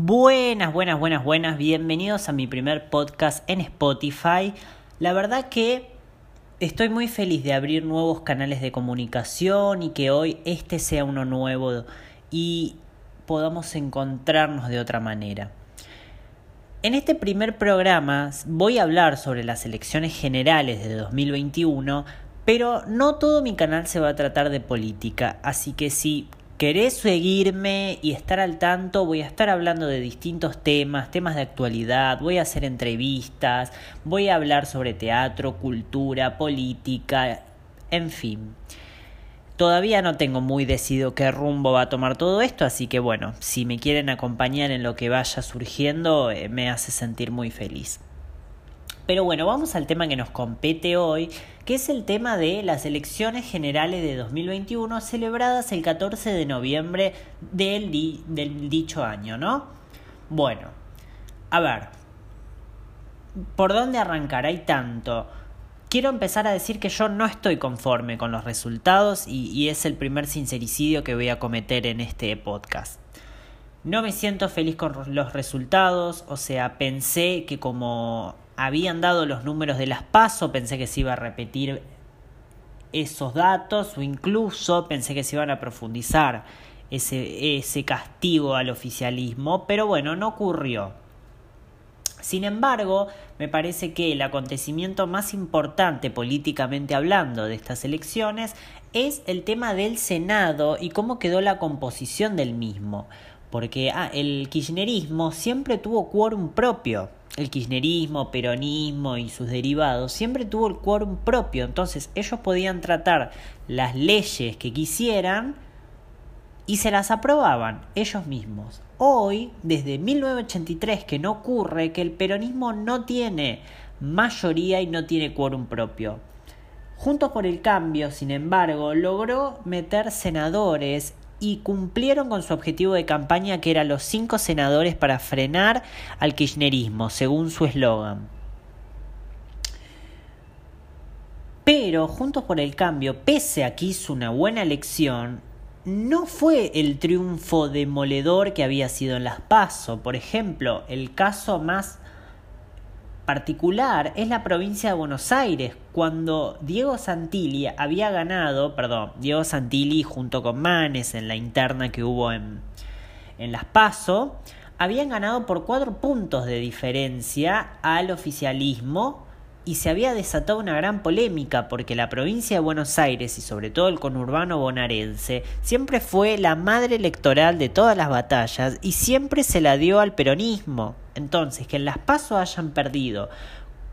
Buenas, buenas, buenas, buenas. Bienvenidos a mi primer podcast en Spotify. La verdad que estoy muy feliz de abrir nuevos canales de comunicación y que hoy este sea uno nuevo y podamos encontrarnos de otra manera. En este primer programa voy a hablar sobre las elecciones generales de 2021, pero no todo mi canal se va a tratar de política, así que si querés seguirme y estar al tanto, voy a estar hablando de distintos temas, temas de actualidad, voy a hacer entrevistas, voy a hablar sobre teatro, cultura, política, en fin. Todavía no tengo muy decidido qué rumbo va a tomar todo esto, así que bueno, si me quieren acompañar en lo que vaya surgiendo, eh, me hace sentir muy feliz. Pero bueno, vamos al tema que nos compete hoy, que es el tema de las elecciones generales de 2021 celebradas el 14 de noviembre del, del dicho año, ¿no? Bueno, a ver, ¿por dónde arrancar? Hay tanto. Quiero empezar a decir que yo no estoy conforme con los resultados y, y es el primer sincericidio que voy a cometer en este podcast. No me siento feliz con los resultados, o sea, pensé que como habían dado los números de las PASO, pensé que se iba a repetir esos datos o incluso pensé que se iban a profundizar ese, ese castigo al oficialismo, pero bueno, no ocurrió. Sin embargo, me parece que el acontecimiento más importante políticamente hablando de estas elecciones es el tema del Senado y cómo quedó la composición del mismo. Porque ah, el kirchnerismo siempre tuvo quórum propio el kirchnerismo, peronismo y sus derivados, siempre tuvo el quórum propio, entonces ellos podían tratar las leyes que quisieran y se las aprobaban ellos mismos. Hoy, desde 1983, que no ocurre que el peronismo no tiene mayoría y no tiene quórum propio. Juntos por el Cambio, sin embargo, logró meter senadores y cumplieron con su objetivo de campaña que era los cinco senadores para frenar al kirchnerismo, según su eslogan. Pero Juntos por el Cambio, pese a que hizo una buena elección, no fue el triunfo demoledor que había sido en las PASO. Por ejemplo, el caso más particular es la provincia de Buenos Aires, cuando Diego Santilli había ganado, perdón, Diego Santilli junto con Manes en la interna que hubo en, en Las Paso, habían ganado por cuatro puntos de diferencia al oficialismo y se había desatado una gran polémica porque la provincia de Buenos Aires y sobre todo el conurbano bonaerense siempre fue la madre electoral de todas las batallas y siempre se la dio al peronismo. Entonces, que en las pasos hayan perdido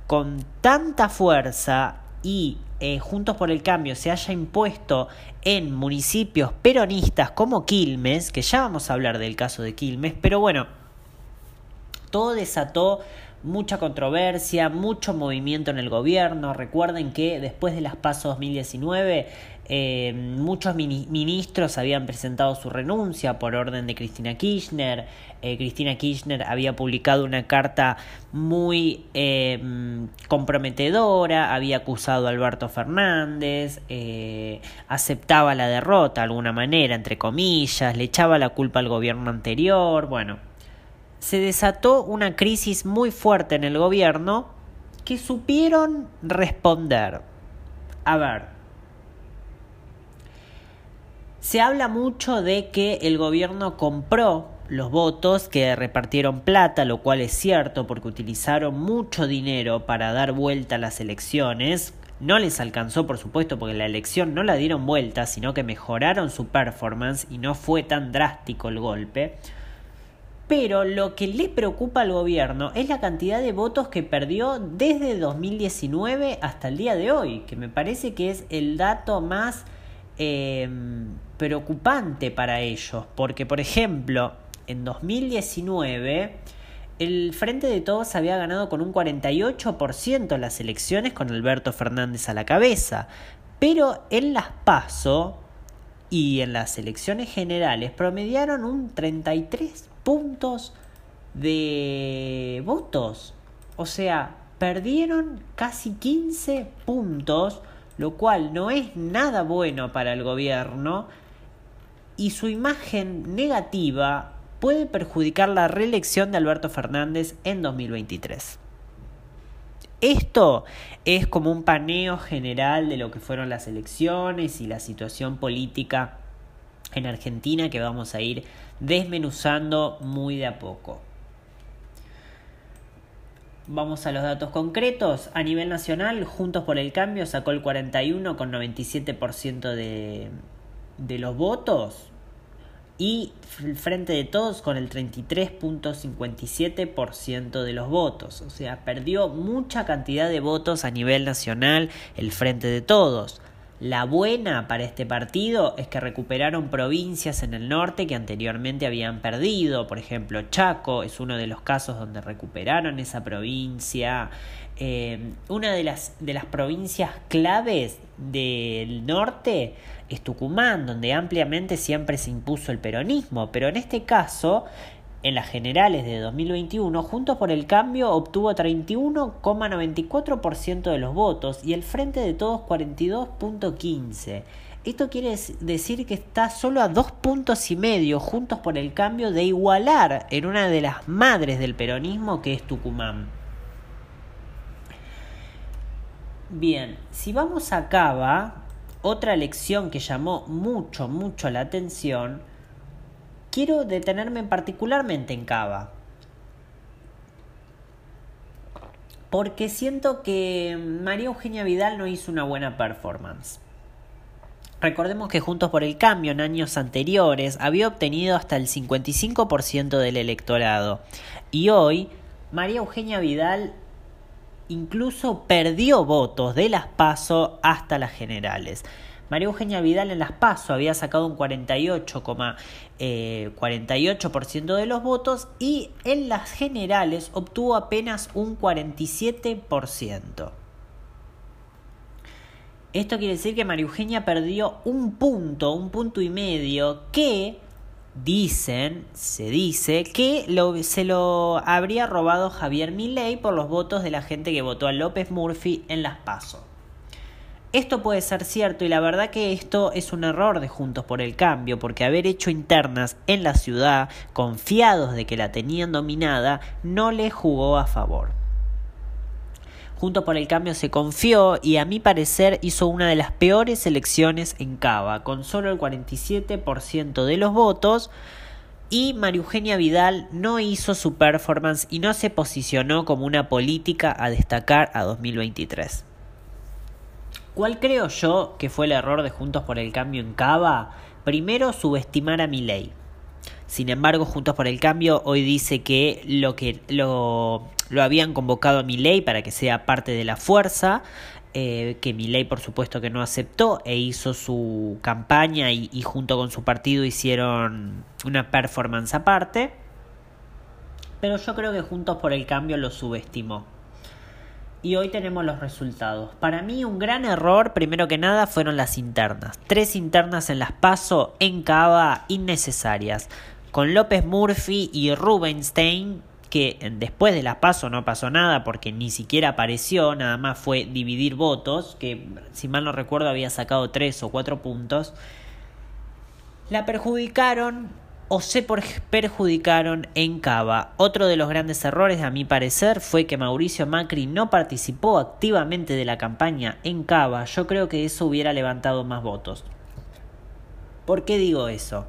con tanta fuerza y eh, Juntos por el Cambio se haya impuesto en municipios peronistas como Quilmes, que ya vamos a hablar del caso de Quilmes, pero bueno, todo desató mucha controversia, mucho movimiento en el gobierno. Recuerden que después de las PASO 2019 eh, muchos ministros habían presentado su renuncia por orden de Cristina Kirchner. Eh, Cristina Kirchner había publicado una carta muy eh, comprometedora, había acusado a Alberto Fernández, aceptaba la derrota de alguna manera, entre comillas, le echaba la culpa al gobierno anterior. Bueno, se desató una crisis muy fuerte en el gobierno que supieron responder. A ver, se habla mucho de que el gobierno compró los votos, que repartieron plata, lo cual es cierto porque utilizaron mucho dinero para dar vuelta a las elecciones. No les alcanzó, por supuesto, porque la elección no la dieron vuelta, sino que mejoraron su performance y no fue tan drástico el golpe. Pero lo que le preocupa al gobierno es la cantidad de votos que perdió desde 2019 hasta el día de hoy, que me parece que es el dato más eh, preocupante para ellos. Porque, por ejemplo, en 2019 el Frente de Todos había ganado con un 48% las elecciones con Alberto Fernández a la cabeza. Pero en las PASO y en las elecciones generales promediaron un 33% puntos de votos. O sea, perdieron casi 15 puntos, lo cual no es nada bueno para el gobierno y su imagen negativa puede perjudicar la reelección de Alberto Fernández en 2023. Esto es como un paneo general de lo que fueron las elecciones y la situación política en Argentina que vamos a ir desmenuzando muy de a poco. Vamos a los datos concretos. A nivel nacional, Juntos por el Cambio sacó el 41,97% de, de los votos y el Frente de Todos con el 33.57% de los votos. O sea, perdió mucha cantidad de votos a nivel nacional el Frente de Todos. La buena para este partido es que recuperaron provincias en el norte que anteriormente habían perdido. Por ejemplo, Chaco es uno de los casos donde recuperaron esa provincia. Eh, una de las, de las provincias claves del norte es Tucumán, donde ampliamente siempre se impuso el peronismo, pero en este caso, en las generales de 2021, Juntos por el Cambio obtuvo 31,94% de los votos y el Frente de Todos 42,15%. Esto quiere decir que está solo a dos puntos y medio Juntos por el Cambio de igualar en una de las madres del peronismo que es Tucumán. Bien, si vamos a Cava, otra lección que llamó mucho, mucho la atención, quiero detenerme particularmente en Cava. Porque siento que María Eugenia Vidal no hizo una buena performance. Recordemos que Juntos por el Cambio en años anteriores había obtenido hasta el 55% del electorado. Y hoy María Eugenia Vidal incluso perdió votos de las PASO hasta las generales. María Eugenia Vidal en las PASO había sacado un 48,48% eh, de los votos y en las generales obtuvo apenas un 47%. Esto quiere decir que María Eugenia perdió un punto, un punto y medio, que dicen, se dice, que se lo habría robado Javier Milei por los votos de la gente que votó a López Murphy en las PASO. Esto puede ser cierto y la verdad que esto es un error de Juntos por el Cambio, porque haber hecho internas en la ciudad, confiados de que la tenían dominada, no le jugó a favor. Juntos por el Cambio se confió y a mi parecer hizo una de las peores elecciones en Cava, con solo el 47% de los votos y María Eugenia Vidal no hizo su performance y no se posicionó como una política a destacar a 2023. ¿Cuál creo yo que fue el error de Juntos por el Cambio en Cava? Primero, subestimar a ley. Sin embargo, Juntos por el Cambio hoy dice que lo que lo, lo habían convocado a Milei para que sea parte de la fuerza, eh, que Milei por supuesto que no aceptó e hizo su campaña y, y junto con su partido hicieron una performance aparte. Pero yo creo que Juntos por el Cambio lo subestimó y hoy tenemos los resultados. Para mí un gran error, primero que nada, fueron las internas. Tres internas en las PASO en Cava innecesarias. Con López Murphy y Rubenstein, que después de las PASO no pasó nada porque ni siquiera apareció, nada más fue dividir votos, que si mal no recuerdo había sacado tres o cuatro puntos. La perjudicaron o se perjudicaron en Cava. Otro de los grandes errores, a mi parecer, fue que Mauricio Macri no participó activamente de la campaña en Cava. Yo creo que eso hubiera levantado más votos. ¿Por qué digo eso?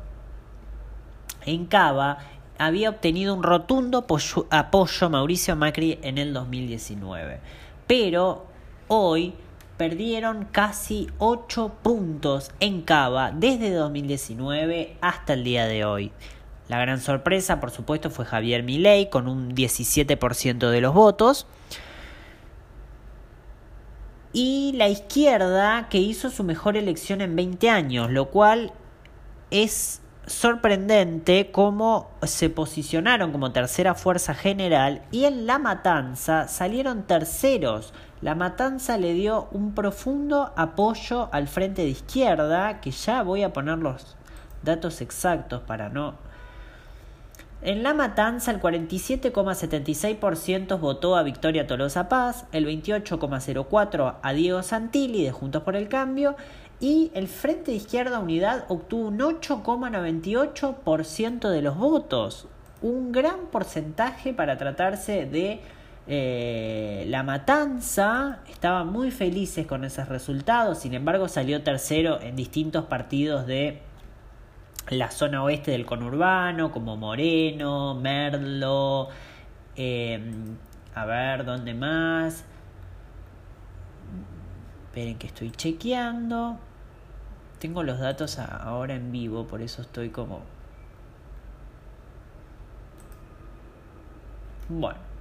En Cava había obtenido un rotundo apoyo Mauricio Macri en el 2019. Pero hoy perdieron casi 8 puntos en Cava desde 2019 hasta el día de hoy. La gran sorpresa, por supuesto, fue Javier Milei con un 17% de los votos. Y la izquierda que hizo su mejor elección en 20 años, lo cual es sorprendente cómo se posicionaron como tercera fuerza general y en la matanza salieron terceros la matanza le dio un profundo apoyo al frente de izquierda, que ya voy a poner los datos exactos para no... En la matanza el 47,76% votó a Victoria Tolosa Paz, el 28,04% a Diego Santilli de Juntos por el Cambio y el Frente de Izquierda Unidad obtuvo un 8,98% de los votos. un gran porcentaje para tratarse de eh, la matanza. Estaban muy felices con esos resultados, sin embargo salió tercero en distintos partidos de la zona oeste del conurbano, como Moreno, Merlo, em, a ver, ¿dónde más? Esperen que estoy chequeando. Tengo los datos ahora en vivo, por eso estoy como... Bueno.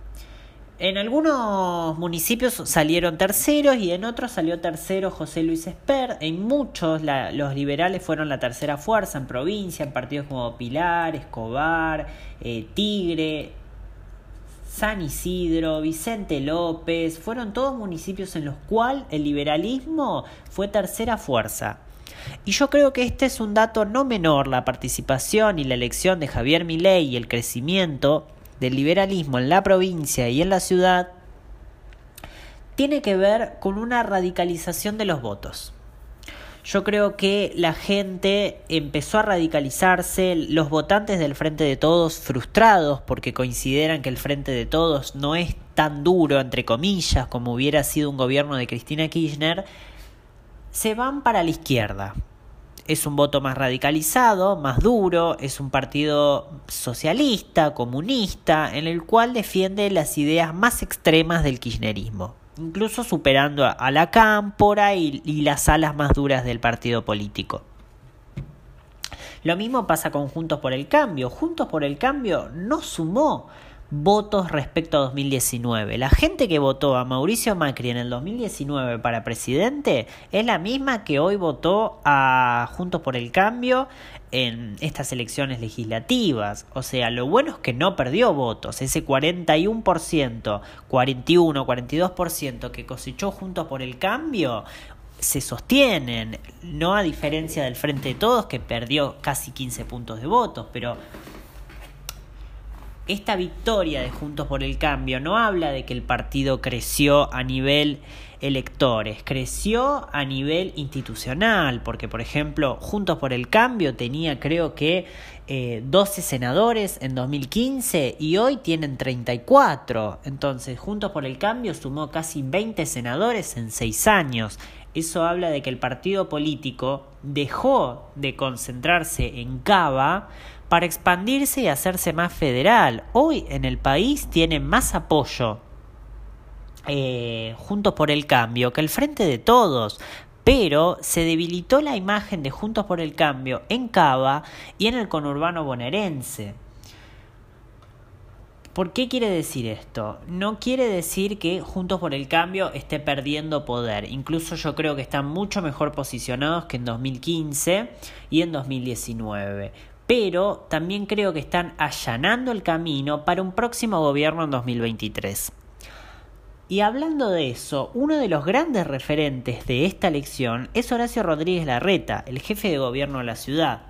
En algunos municipios salieron terceros y en otros salió tercero José Luis Esper. En muchos los liberales fueron la tercera fuerza en provincia, en partidos como Pilar, Escobar, eh, Tigre, San Isidro, Vicente López. Fueron todos municipios en los cuales el liberalismo fue tercera fuerza. Y yo creo que este es un dato no menor, la participación y la elección de Javier Milei y el crecimiento del liberalismo en la provincia y en la ciudad tiene que ver con una radicalización de los votos. Yo creo que la gente empezó a radicalizarse, los votantes del Frente de Todos frustrados porque consideran que el Frente de Todos no es tan duro, entre comillas, como hubiera sido un gobierno de Cristina Kirchner, se van para la izquierda, es un voto más radicalizado, más duro, es un partido socialista, comunista, en el cual defiende las ideas más extremas del kirchnerismo, incluso superando a, la cámpora y, las alas más duras del partido político. Lo mismo pasa con Juntos por el Cambio. Juntos por el Cambio no sumó votos respecto a 2019. La gente que votó a Mauricio Macri en el 2019 para presidente es la misma que hoy votó a Juntos por el Cambio en estas elecciones legislativas. O sea, lo bueno es que no perdió votos. Ese 41%, 41, 42% que cosechó Juntos por el Cambio se sostienen, no a diferencia del Frente de Todos que perdió casi 15 puntos de votos, pero esta victoria de Juntos por el Cambio no habla de que el partido creció a nivel electores, creció a nivel institucional, porque por ejemplo Juntos por el Cambio tenía creo que 12 eh, senadores en 2015 y hoy tienen 34, entonces Juntos por el Cambio sumó casi 20 senadores en 6 años. Eso habla de que el partido político dejó de concentrarse en Cava para expandirse y hacerse más federal. Hoy en el país tiene más apoyo eh, Juntos por el Cambio que el Frente de Todos. Pero se debilitó la imagen de Juntos por el Cambio en Cava y en el conurbano bonaerense. ¿Por qué quiere decir esto? No quiere decir que Juntos por el Cambio esté perdiendo poder. Incluso yo creo que están mucho mejor posicionados que en 2015 y en 2019 pero también creo que están allanando el camino para un próximo gobierno en 2023. Y hablando de eso, uno de los grandes referentes de esta elección es Horacio Rodríguez Larreta, el jefe de gobierno de la ciudad.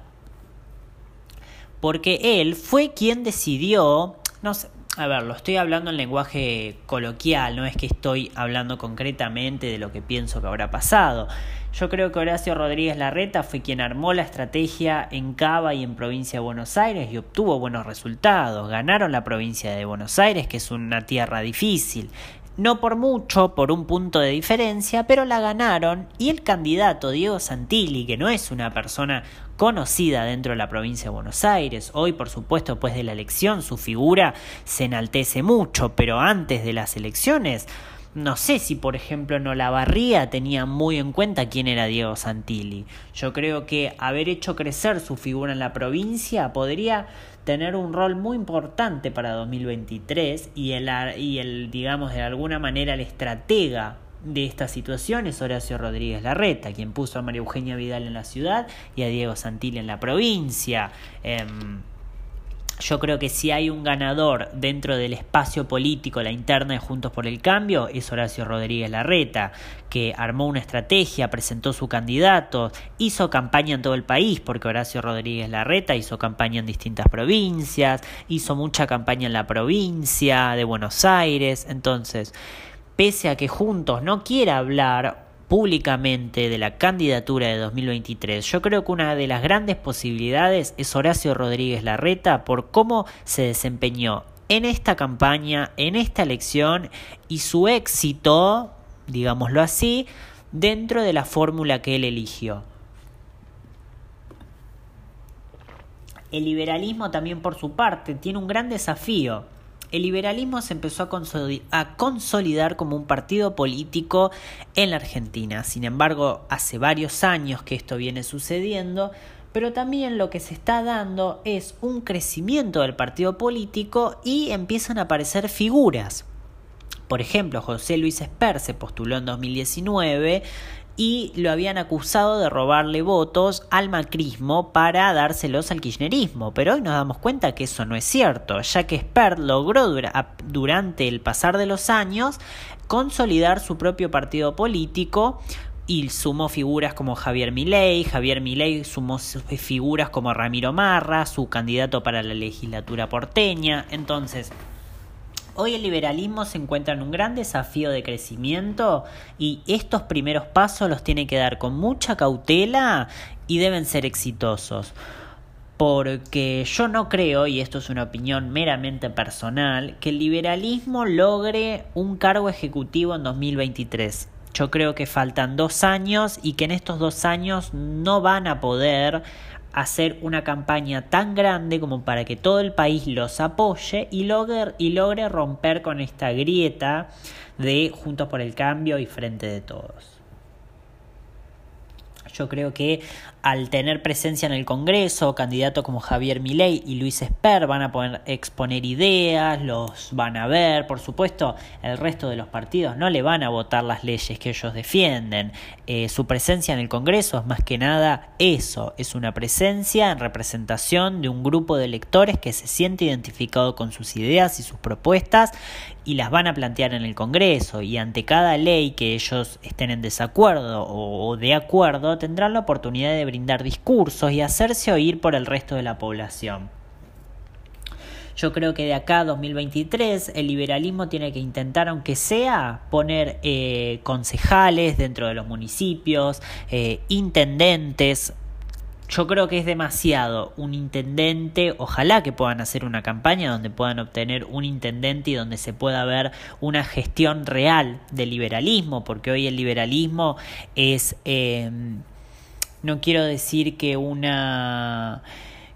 Porque él fue quien decidió, no sé, a ver, lo estoy hablando en lenguaje coloquial, no es que estoy hablando concretamente de lo que pienso que habrá pasado. Yo creo que Horacio Rodríguez Larreta fue quien armó la estrategia en Cava y en provincia de Buenos Aires y obtuvo buenos resultados. Ganaron la provincia de Buenos Aires, que es una tierra difícil. No por mucho, por un punto de diferencia, pero la ganaron y el candidato Diego Santilli, que no es una persona conocida dentro de la provincia de Buenos Aires, hoy por supuesto después de la elección su figura se enaltece mucho, pero antes de las elecciones no sé si, por ejemplo, en Olavarría tenía muy en cuenta quién era Diego Santilli. Yo creo que haber hecho crecer su figura en la provincia podría tener un rol muy importante para 2023 y el, y el digamos, de alguna manera el estratega de esta situación es Horacio Rodríguez Larreta, quien puso a María Eugenia Vidal en la ciudad y a Diego Santilli en la provincia. Em, yo creo que si hay un ganador dentro del espacio político, la interna de Juntos por el Cambio, es Horacio Rodríguez Larreta, que armó una estrategia, presentó su candidato, hizo campaña en todo el país, porque Horacio Rodríguez Larreta hizo campaña en distintas provincias, hizo mucha campaña en la provincia de Buenos Aires, entonces, pese a que Juntos no quiera hablar públicamente de la candidatura de 2023, yo creo que una de las grandes posibilidades es Horacio Rodríguez Larreta por cómo se desempeñó en esta campaña, en esta elección y su éxito, digámoslo así, dentro de la fórmula que él eligió. El liberalismo también por su parte tiene un gran desafío el liberalismo se empezó a consolidar como un partido político en la Argentina. Sin embargo, hace varios años que esto viene sucediendo, pero también lo que se está dando es un crecimiento del partido político y empiezan a aparecer figuras. Por ejemplo, José Luis Esper se postuló en 2019 y lo habían acusado de robarle votos al macrismo para dárselos al kirchnerismo. Pero hoy nos damos cuenta que eso no es cierto, ya que Spert logró durante el pasar de los años consolidar su propio partido político y sumó figuras como Javier Milei, Javier Milei sumó figuras como Ramiro Marra, su candidato para la legislatura porteña. Entonces, Hoy el liberalismo se encuentra en un gran desafío de crecimiento y estos primeros pasos los tiene que dar con mucha cautela y deben ser exitosos. Porque yo no creo, y esto es una opinión meramente personal, que el liberalismo logre un cargo ejecutivo en 2023. Yo creo que faltan dos años y que en estos dos años no van a poder hacer una campaña tan grande como para que todo el país los apoye y logre, y logre romper con esta grieta de Juntos por el Cambio y Frente de Todos. Yo creo que al tener presencia en el Congreso, candidatos como Javier Milei y Luis Esper van a poder exponer ideas, los van a ver, por supuesto, el resto de los partidos no le van a votar las leyes que ellos defienden. Eh, su presencia en el Congreso es más que nada eso, es una presencia en representación de un grupo de electores que se siente identificado con sus ideas y sus propuestas y las van a plantear en el Congreso y ante cada ley que ellos estén en desacuerdo o, de acuerdo tendrán la oportunidad de brindar discursos y hacerse oír por el resto de la población. Yo creo que de acá a 2023 el liberalismo tiene que intentar, aunque sea, poner eh, concejales dentro de los municipios, eh, intendentes, yo creo que es demasiado un intendente, ojalá que puedan hacer una campaña donde puedan obtener un intendente y donde se pueda ver una gestión real del liberalismo, porque hoy el liberalismo es, eh, no quiero decir que una,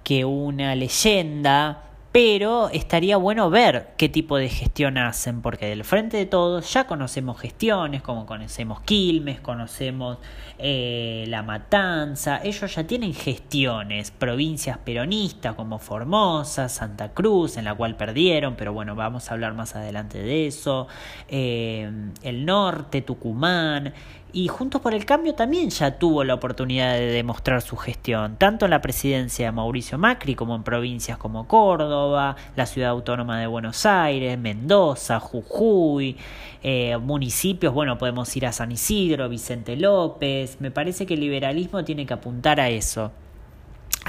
que una leyenda, pero estaría bueno ver qué tipo de gestión hacen, porque del frente de todos ya conocemos gestiones, como conocemos Quilmes, conocemos eh, La Matanza, ellos ya tienen gestiones, provincias peronistas como Formosa, Santa Cruz, en la cual perdieron, pero bueno, vamos a hablar más adelante de eso, eh, el norte, Tucumán, y Juntos por el Cambio también ya tuvo la oportunidad de demostrar su gestión, tanto en la presidencia de Mauricio Macri como en provincias como Córdoba, la ciudad autónoma de Buenos Aires, Mendoza, Jujuy, eh, municipios, bueno, podemos ir a San Isidro, Vicente López, me parece que el liberalismo tiene que apuntar a eso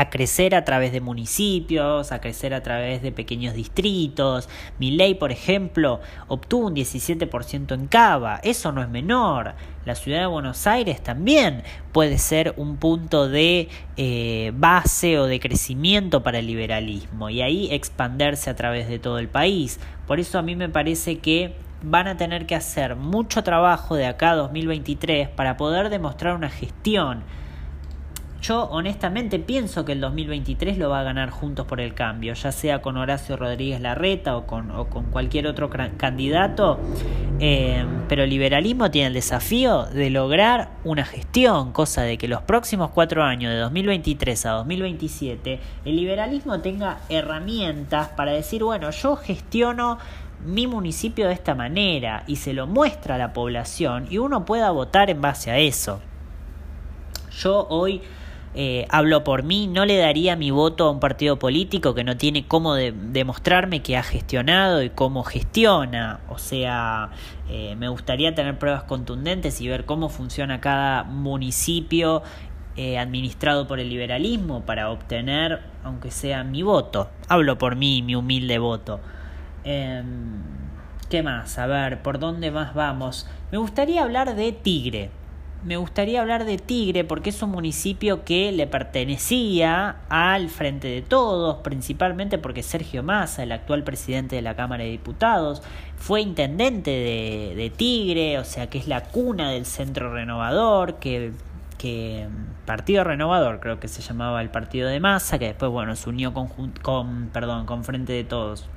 a crecer a través de municipios, a crecer a través de pequeños distritos. Mi ley, por ejemplo, obtuvo un 17% en Cava, eso no es menor. La ciudad de Buenos Aires también puede ser un punto de eh, base o de crecimiento para el liberalismo y ahí expanderse a través de todo el país. Por eso a mí me parece que van a tener que hacer mucho trabajo de acá a 2023 para poder demostrar una gestión yo honestamente pienso que el 2023 lo va a ganar Juntos por el Cambio, ya sea con Horacio Rodríguez Larreta o con, cualquier otro candidato, eh, pero el liberalismo tiene el desafío de lograr una gestión, cosa de que los próximos cuatro años, de 2023 a 2027, el liberalismo tenga herramientas para decir, bueno, yo gestiono mi municipio de esta manera y se lo muestra a la población y uno pueda votar en base a eso. Yo hoy eh, hablo por mí, no le daría mi voto a un partido político que no tiene cómo demostrarme que ha gestionado y cómo gestiona. O sea, eh, me gustaría tener pruebas contundentes y ver cómo funciona cada municipio eh, administrado por el liberalismo para obtener, aunque sea mi voto. Hablo por mí, mi humilde voto. Em, ¿Qué más? A ver, ¿por dónde más vamos? Me gustaría hablar de Tigre. Me gustaría hablar de Tigre porque es un municipio que le pertenecía al Frente de Todos, principalmente porque Sergio Massa, el actual presidente de la Cámara de Diputados, fue intendente de, de Tigre, o sea que es la cuna del Centro Renovador, que, que Partido Renovador creo que se llamaba el partido de Massa, que después bueno se unió con, con, perdón, con Frente de Todos.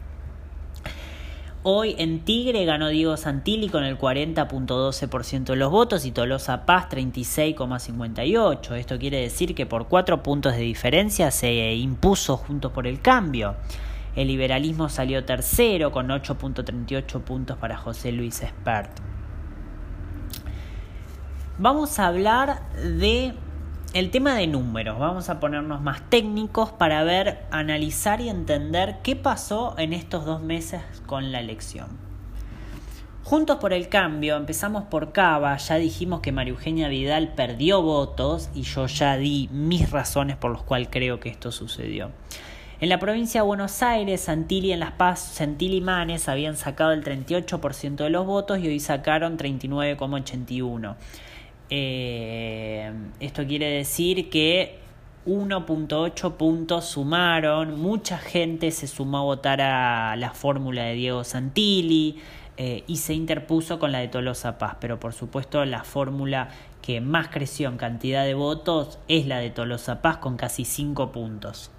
Hoy en Tigre ganó Diego Santilli con el 40.12% de los votos y Tolosa Paz 36,58%. Esto quiere decir que por cuatro puntos de diferencia se impuso Juntos por el Cambio. El liberalismo salió tercero con 8.38 puntos para José Luis Espert. Vamos a hablar de el tema de números, vamos a ponernos más técnicos para ver, analizar y entender qué pasó en estos dos meses con la elección. Juntos por el cambio, empezamos por Cava, ya dijimos que María Eugenia Vidal perdió votos y yo ya di mis razones por las cuales creo que esto sucedió. En la provincia de Buenos Aires, Santilli en Las Paz, Santilli y Manes habían sacado el 38% de los votos y hoy sacaron 39,81%. Eh, esto quiere decir que 1.8 puntos sumaron, mucha gente se sumó a votar a la fórmula de Diego Santilli eh, y se interpuso con la de Tolosa Paz, pero por supuesto la fórmula que más creció en cantidad de votos es la de Tolosa Paz con casi 5 puntos.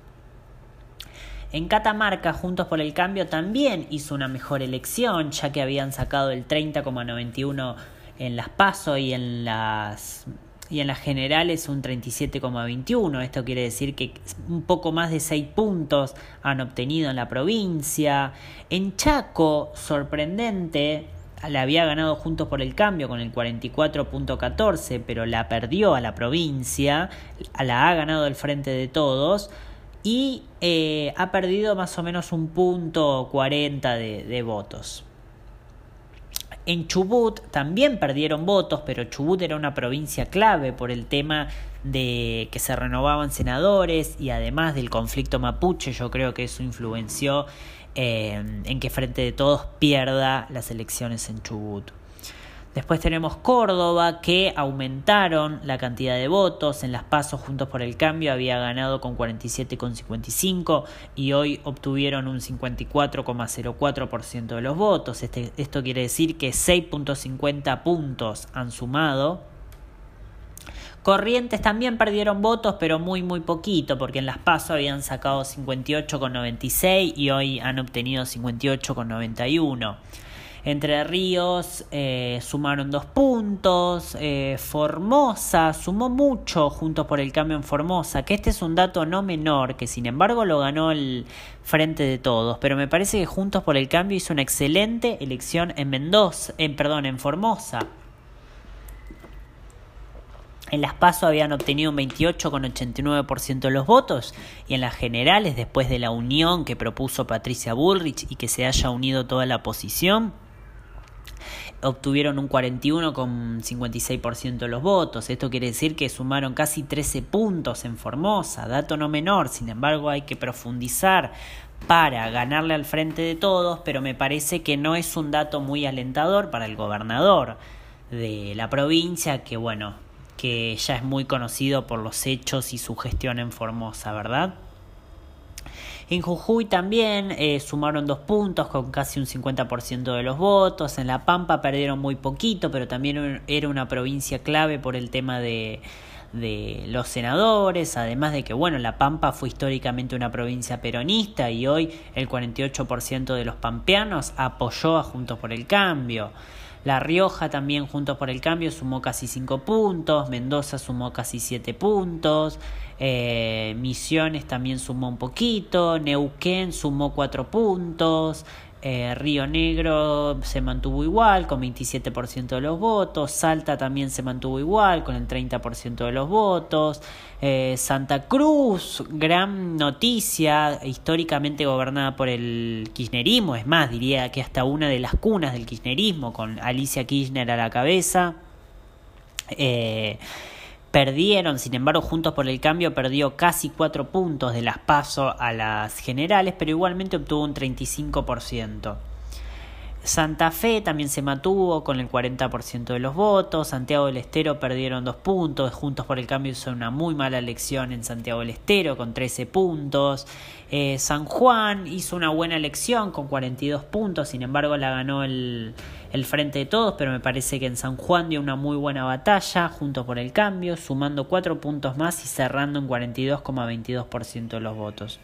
En Catamarca, Juntos por el Cambio también hizo una mejor elección, ya que habían sacado el 30,91 en las PASO y en las y en las generales un 37,21. Esto quiere decir que un poco más de 6 puntos han obtenido en la provincia. En Chaco, sorprendente, la había ganado Juntos por el Cambio con el 44.14, pero la perdió a la provincia, la ha ganado el Frente de Todos y eh, ha perdido más o menos un punto 40 de, de votos. En Chubut también perdieron votos, pero Chubut era una provincia clave por el tema de que se renovaban senadores y además del conflicto mapuche, yo creo que eso influenció eh, en que Frente de Todos pierda las elecciones en Chubut. Después tenemos Córdoba, que aumentaron la cantidad de votos. En las pasos Juntos por el Cambio había ganado con 47,55 y hoy obtuvieron un 54,04% de los votos. Este, esto quiere decir que 6.50 puntos han sumado. Corrientes también perdieron votos, pero muy muy poquito, porque en las pasos habían sacado 58,96 y hoy han obtenido 58,91. Entre Ríos eh, sumaron dos puntos, eh, Formosa sumó mucho juntos por el cambio en Formosa, que este es un dato no menor, que sin embargo lo ganó el Frente de Todos, pero me parece que Juntos por el Cambio hizo una excelente elección en Mendoza, en, perdón, en Formosa. En las PASO habían obtenido un 28,89% de los votos y en las generales, después de la unión que propuso Patricia Bullrich y que se haya unido toda la oposición, obtuvieron un 41,56% de los votos. Esto quiere decir que sumaron casi 13 puntos en Formosa, dato no menor, sin embargo hay que profundizar para ganarle al frente de todos, pero me parece que no es un dato muy alentador para el gobernador de la provincia, que bueno, que ya es muy conocido por los hechos y su gestión en Formosa, ¿verdad? En Jujuy también eh, sumaron dos puntos con casi un 50% de los votos. En La Pampa perdieron muy poquito, pero también era una provincia clave por el tema de, los senadores, además de que, bueno, La Pampa fue históricamente una provincia peronista y hoy el 48% de los pampeanos apoyó a Juntos por el Cambio. La Rioja también Juntos por el Cambio sumó casi 5 puntos, Mendoza sumó casi 7 puntos, eh, Misiones también sumó un poquito, Neuquén sumó 4 puntos, eh, Río Negro se mantuvo igual con 27% de los votos, Salta también se mantuvo igual con el 30% de los votos, eh, Santa Cruz, gran noticia, históricamente gobernada por el kirchnerismo, es más, diría que hasta una de las cunas del kirchnerismo con Alicia Kirchner a la cabeza. Perdieron, sin embargo, Juntos por el Cambio perdió casi 4 puntos de las PASO a las generales, pero igualmente obtuvo un 35%. Santa Fe también se mantuvo con el 40% de los votos. Santiago del Estero perdieron dos puntos. Juntos por el Cambio hizo una muy mala elección en Santiago del Estero con 13 puntos. Eh, San Juan hizo una buena elección con 42 puntos. Sin embargo, la ganó el, el Frente de Todos. Pero me parece que en San Juan dio una muy buena batalla. Juntos por el Cambio, sumando 4 puntos más y cerrando en 42,22% de los votos.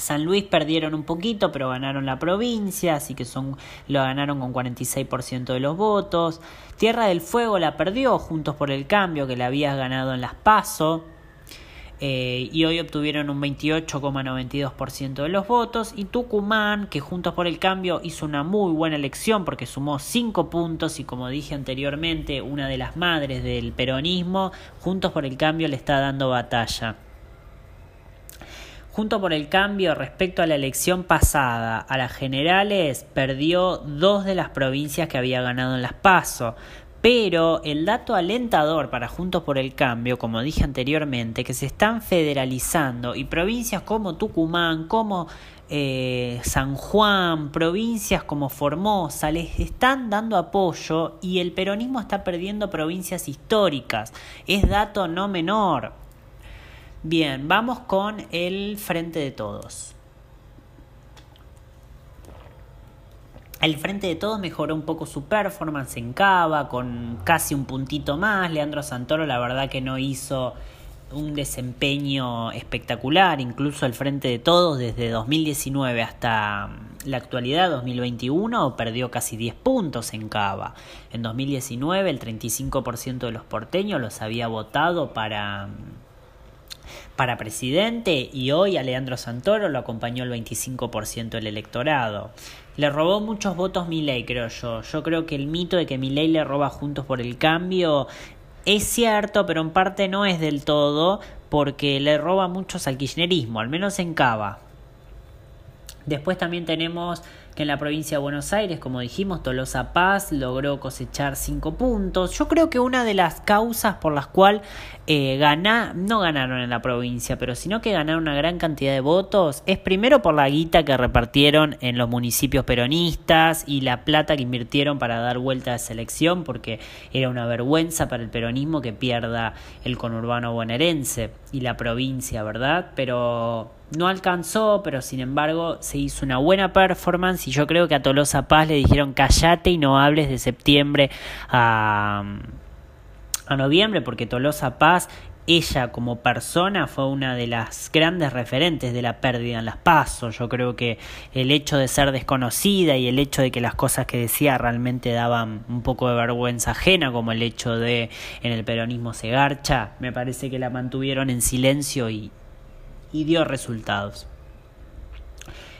San Luis perdieron un poquito, pero ganaron la provincia, así que son, lo ganaron con 46% de los votos. Tierra del Fuego la perdió, Juntos por el Cambio, que la había ganado en las PASO. Eh, y hoy obtuvieron un 28,92% de los votos. Y Tucumán, que Juntos por el Cambio hizo una muy buena elección porque sumó 5 puntos y como dije anteriormente, una de las madres del peronismo, Juntos por el Cambio le está dando batalla. Junto por el cambio respecto a la elección pasada, a las generales, perdió dos de las provincias que había ganado en las PASO. Pero el dato alentador para Juntos por el Cambio, como dije anteriormente, que se están federalizando y provincias como Tucumán, como eh, San Juan, provincias como Formosa, les están dando apoyo y el peronismo está perdiendo provincias históricas. Es dato no menor. Bien, vamos con el Frente de Todos. El Frente de Todos mejoró un poco su performance en Cava, con casi un puntito más. Leandro Santoro, la verdad que no hizo un desempeño espectacular, incluso el Frente de Todos desde 2019 hasta la actualidad, 2021, perdió casi 10 puntos en Cava. En 2019 el 35% de los porteños los había votado para para presidente y hoy a Leandro Santoro lo acompañó el 25% del electorado. Le robó muchos votos Milei, creo yo. Yo creo que el mito de que Milei le roba Juntos por el Cambio es cierto, pero en parte no es del todo, porque le roba muchos al kirchnerismo, al menos en Cava. Después también tenemos que en la provincia de Buenos Aires, como dijimos, Tolosa Paz logró cosechar 5 puntos. Yo creo que una de las causas por las cuales eh, no ganaron en la provincia, pero sino que ganaron una gran cantidad de votos, es primero por la guita que repartieron en los municipios peronistas y la plata que invirtieron para dar vuelta a esa elección, porque era una vergüenza para el peronismo que pierda el conurbano bonaerense y la provincia, ¿verdad? Pero no alcanzó, pero sin embargo se hizo una buena performance y yo creo que a Tolosa Paz le dijeron callate y no hables de septiembre a, a noviembre porque Tolosa Paz ella como persona fue una de las grandes referentes de la pérdida en las pasos. Yo creo que el hecho de ser desconocida y el hecho de que las cosas que decía realmente daban un poco de vergüenza ajena, como el hecho de en el peronismo se garcha, me parece que la mantuvieron en silencio y, y dio resultados.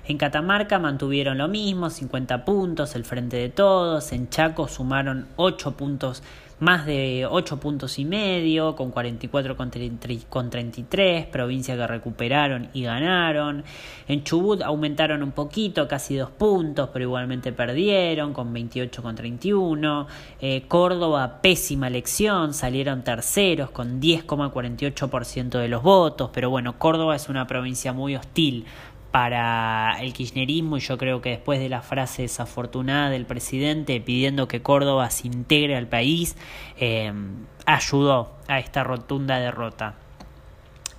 En Catamarca mantuvieron lo mismo, 50 puntos, el frente de todos. En Chaco sumaron 8 puntos más de 8 puntos y medio, con 44 con 33, provincias que recuperaron y ganaron. En Chubut aumentaron un poquito, casi 2 puntos, pero igualmente perdieron, con 28 con 31. Eh, Córdoba, pésima elección, salieron terceros con 10,48% de los votos, pero bueno, Córdoba es una provincia muy hostil para el kirchnerismo y yo creo que después de la frase desafortunada del presidente pidiendo que Córdoba se integre al país, eh, ayudó a esta rotunda derrota.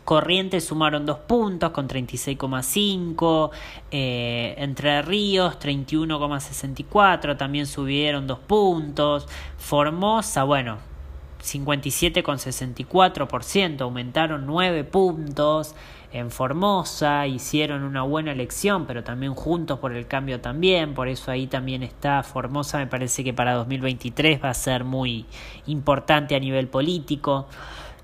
Corrientes sumaron dos puntos con 36,5. Eh, Entre Ríos 31,64. También subieron dos puntos. Formosa, bueno, 57,64%. Aumentaron nueve puntos en Formosa, hicieron una buena elección, pero también juntos por el cambio también, por eso ahí también está Formosa, me parece que para 2023 va a ser muy importante a nivel político.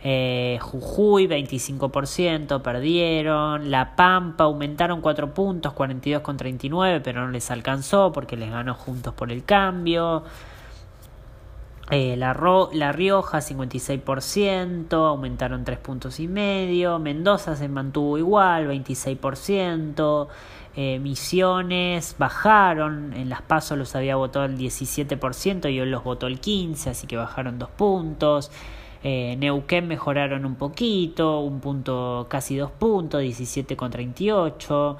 Eh, Jujuy 25% perdieron, La Pampa aumentaron 4 puntos, 42 con 39, pero no les alcanzó porque les ganó Juntos por el Cambio. Eh, la, la, Rioja 56%, aumentaron 3 puntos y medio. Mendoza se mantuvo igual, 26%. Eh, Misiones bajaron, en las pasos los había votado el 17% y hoy los votó el 15%, así que bajaron 2 puntos. Eh, Neuquén mejoraron un poquito, un punto, casi 2 puntos, 17,38.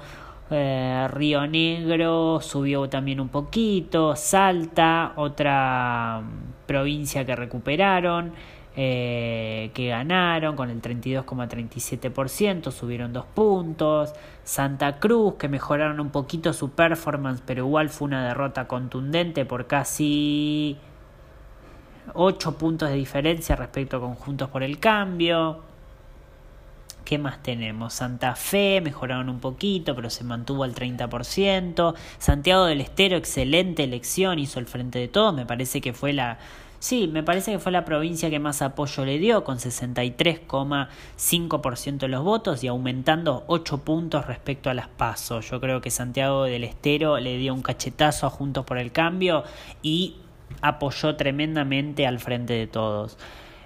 Eh, Río Negro subió también un poquito, Salta, otra mm, provincia que recuperaron, eh, que ganaron con el 32,37%, subieron dos puntos, Santa Cruz, que mejoraron un poquito su performance, pero igual fue una derrota contundente por casi 8 puntos de diferencia respecto a Conjuntos por el Cambio. ¿Qué más tenemos? Santa Fe mejoraron un poquito, pero se mantuvo al 30%. Santiago del Estero, excelente elección, hizo el frente de todos. Me parece que fue la. Sí, me parece que fue la provincia que más apoyo le dio, con 63,5% de los votos y aumentando 8 puntos respecto a las pasos. Yo creo que Santiago del Estero le dio un cachetazo a Juntos por el Cambio y apoyó tremendamente al frente de todos.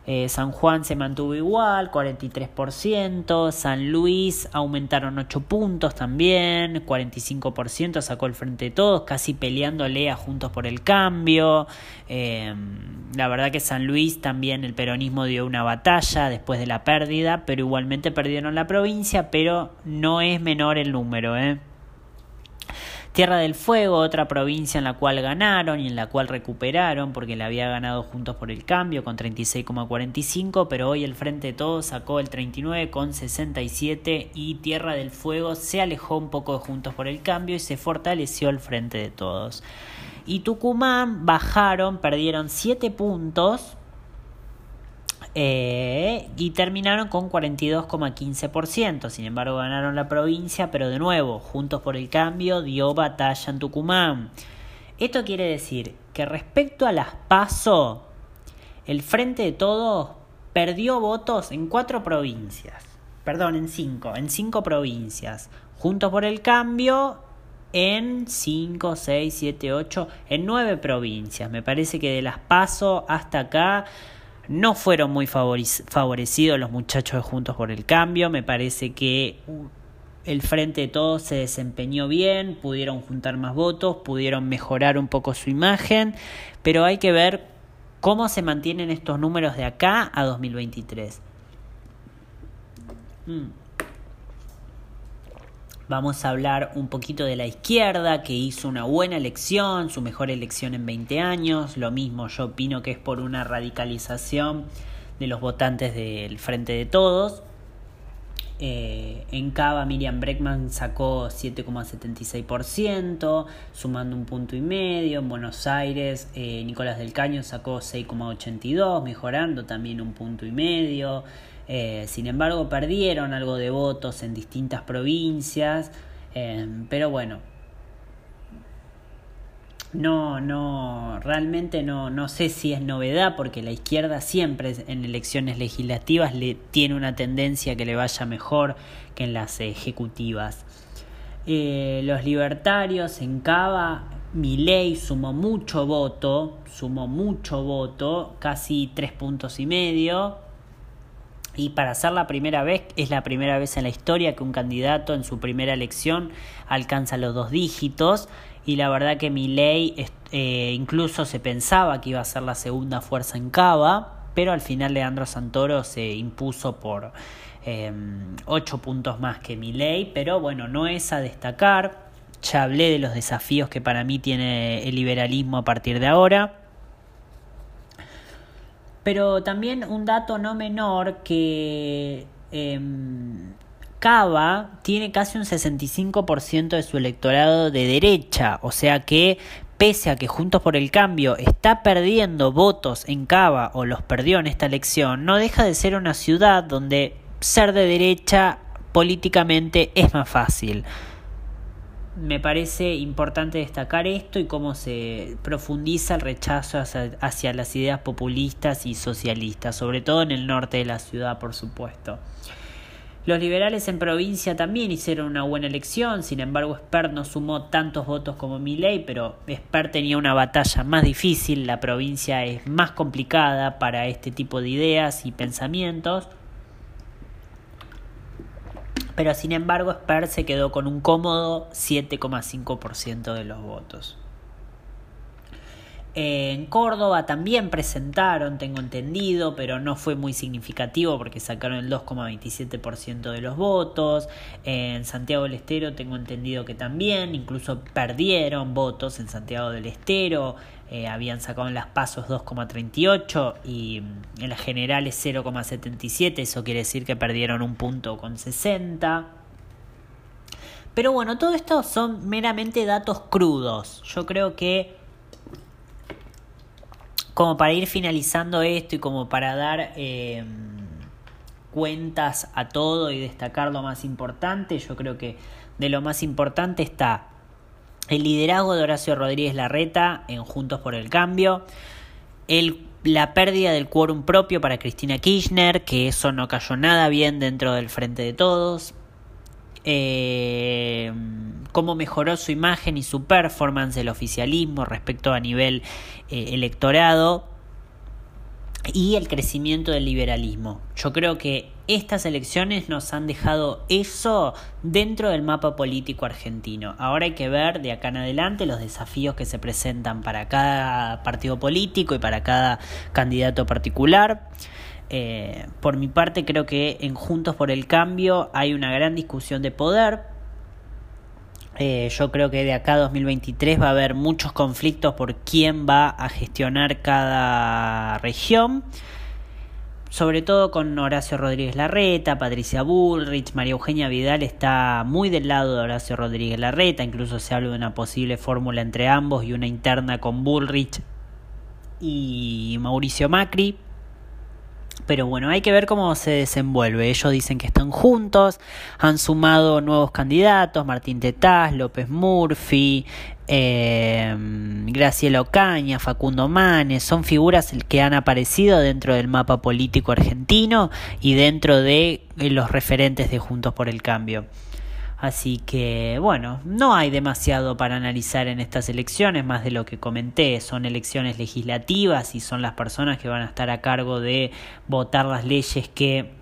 Eh, San Juan se mantuvo igual, 43%. San Luis aumentaron 8 puntos también, 45% sacó el frente de todos, casi peleándole a Juntos por el Cambio. Eh, la verdad que San Luis también el peronismo dio una batalla después de la pérdida, pero igualmente perdieron la provincia, pero no es menor el número, ¿eh? Tierra del Fuego, otra provincia en la cual ganaron y en la cual recuperaron porque la había ganado Juntos por el Cambio con 36,45, pero hoy el Frente de Todos sacó el 39,67 y Tierra del Fuego se alejó un poco de Juntos por el Cambio y se fortaleció el Frente de Todos. Y Tucumán bajaron, perdieron 7 puntos eh, y terminaron con 42,15%. Sin embargo, ganaron la provincia, pero de nuevo, Juntos por el Cambio dio batalla en Tucumán. Esto quiere decir que respecto a las PASO, el Frente de Todos perdió votos en cuatro provincias. Perdón, en cinco, en cinco provincias. Juntos por el Cambio en 5, 6, 7, 8, en nueve provincias. Me parece que de las PASO hasta acá no fueron muy favorecidos los muchachos de Juntos por el Cambio. Me parece que el Frente de Todos se desempeñó bien, pudieron juntar más votos, pudieron mejorar un poco su imagen, pero hay que ver cómo se mantienen estos números de acá a 2023. Vamos a hablar un poquito de la izquierda, que hizo una buena elección, su mejor elección en 20 años. Lo mismo, yo opino que es por una radicalización de los votantes del Frente de Todos. Eh, en Cava, Miriam Breckman sacó 7,76%, sumando un punto y medio. En Buenos Aires, eh, Nicolás del Caño sacó 6,82, mejorando también un punto y medio. Eh, sin embargo, perdieron algo de votos en distintas provincias, eh, pero bueno, no, no, realmente no, no sé si es novedad porque la izquierda siempre en elecciones legislativas le tiene una tendencia que le vaya mejor que en las ejecutivas. Eh, los libertarios en Cava, ley sumó mucho voto, sumó mucho voto, casi tres puntos y medio, y para ser la primera vez, es la primera vez en la historia que un candidato en su primera elección alcanza los dos dígitos. Y la verdad que mi ley eh, incluso se pensaba que iba a ser la segunda fuerza en Cava, pero al final Leandro Santoro se impuso por eh, ocho puntos más que mi ley. Pero bueno, no es a destacar. Ya hablé de los desafíos que para mí tiene el liberalismo a partir de ahora. Pero también un dato no menor que eh, Cava tiene casi un 65% de su electorado de derecha, o sea que pese a que Juntos por el Cambio está perdiendo votos en Cava o los perdió en esta elección, no deja de ser una ciudad donde ser de derecha políticamente es más fácil me parece importante destacar esto y cómo se profundiza el rechazo hacia, las ideas populistas y socialistas, sobre todo en el norte de la ciudad, por supuesto. Los liberales en provincia también hicieron una buena elección, sin embargo Spert no sumó tantos votos como Milley, pero Spert tenía una batalla más difícil, la provincia es más complicada para este tipo de ideas y pensamientos pero sin embargo Sper se quedó con un cómodo 7,5% de los votos. En Córdoba también presentaron, tengo entendido, pero no fue muy significativo porque sacaron el 2,27% de los votos. En Santiago del Estero tengo entendido que también, incluso perdieron votos en Santiago del Estero. Eh, habían sacado en las pasos 2,38 y en las generales 0,77. Eso quiere decir que perdieron un punto con 60. Pero bueno, todo esto son meramente datos crudos. Yo creo que como para ir finalizando esto y como para dar em, cuentas a todo y destacar lo más importante, yo creo que de lo más importante está el liderazgo de Horacio Rodríguez Larreta en Juntos por el Cambio, el, la pérdida del quórum propio para Cristina Kirchner, que eso no cayó nada bien dentro del Frente de Todos, eh, cómo mejoró su imagen y su performance del oficialismo respecto a nivel eh, electorado. Y el crecimiento del liberalismo. Yo creo que estas elecciones nos han dejado eso dentro del mapa político argentino. Ahora hay que ver de acá en adelante los desafíos que se presentan para cada partido político y para cada candidato particular. Eh, por mi parte creo que en Juntos por el Cambio hay una gran discusión de poder. Eh, yo creo que de acá a 2023 va a haber muchos conflictos por quién va a gestionar cada región. Sobre todo con Horacio Rodríguez Larreta, Patricia Bullrich, María Eugenia Vidal está muy del lado de Horacio Rodríguez Larreta, incluso se habla de una posible fórmula entre ambos y una interna con Bullrich y Mauricio Macri. Pero bueno, hay que ver cómo se desenvuelve. Ellos dicen que están juntos, han sumado nuevos candidatos, Martín Tetaz, López Murphy, eh, Graciela Ocaña, Facundo Manes, son figuras que han aparecido dentro del mapa político argentino y dentro de los referentes de Juntos por el Cambio. Así que, bueno, no hay demasiado para analizar en estas elecciones, más de lo que comenté. Son elecciones legislativas y son las personas que van a estar a cargo de votar las leyes que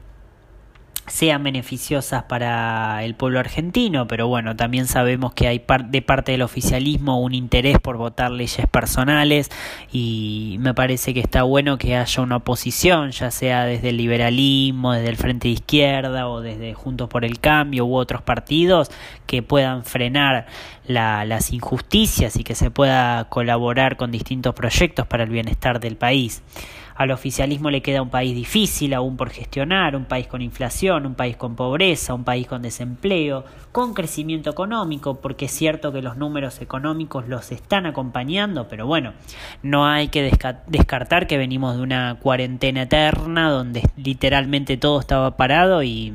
sean beneficiosas para el pueblo argentino, pero bueno, también sabemos que hay de parte del oficialismo un interés por votar leyes personales y me parece que está bueno que haya una oposición, ya sea desde el liberalismo, desde el Frente de Izquierda o desde Juntos por el Cambio u otros partidos que puedan frenar las injusticias y que se pueda colaborar con distintos proyectos para el bienestar del país. Al oficialismo le queda un país difícil aún por gestionar, un país con inflación, un país con pobreza, un país con desempleo, con crecimiento económico, porque es cierto que los números económicos los están acompañando, pero bueno, no hay que descartar que venimos de una cuarentena eterna donde literalmente todo estaba parado y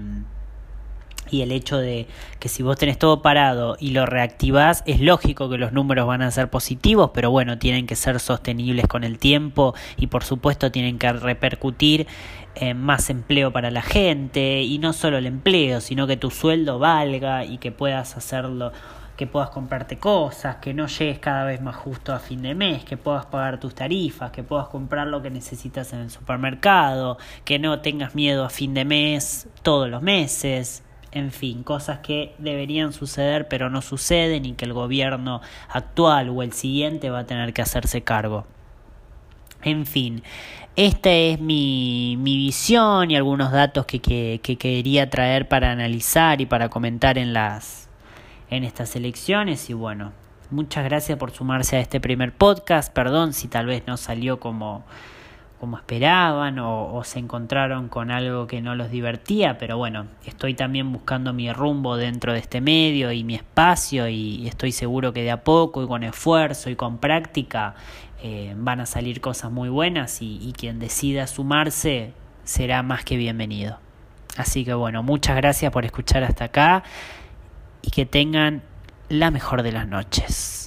y el hecho de que si vos tenés todo parado y lo reactivás, es lógico que los números van a ser positivos, pero bueno, tienen que ser sostenibles con el tiempo y por supuesto tienen que repercutir en más empleo para la gente y no solo el empleo, sino que tu sueldo valga y que puedas hacerlo que puedas comprarte cosas, que no llegues cada vez más justo a fin de mes, que puedas pagar tus tarifas, que puedas comprar lo que necesitas en el supermercado, que no tengas miedo a fin de mes todos los meses, en fin, cosas que deberían suceder pero no suceden y que el gobierno actual o el siguiente va a tener que hacerse cargo. En fin, esta es mi, mi visión y algunos datos que, que, que, quería traer para analizar y para comentar en las en estas elecciones y bueno, muchas gracias por sumarse a este primer podcast, perdón si tal vez no salió como como esperaban o, se encontraron con algo que no los divertía, pero bueno, estoy también buscando mi rumbo dentro de este medio y mi espacio y estoy seguro que de a poco y con esfuerzo y con práctica eh, van a salir cosas muy buenas y, y quien decida sumarse será más que bienvenido. Así que bueno, muchas gracias por escuchar hasta acá y que tengan la mejor de las noches.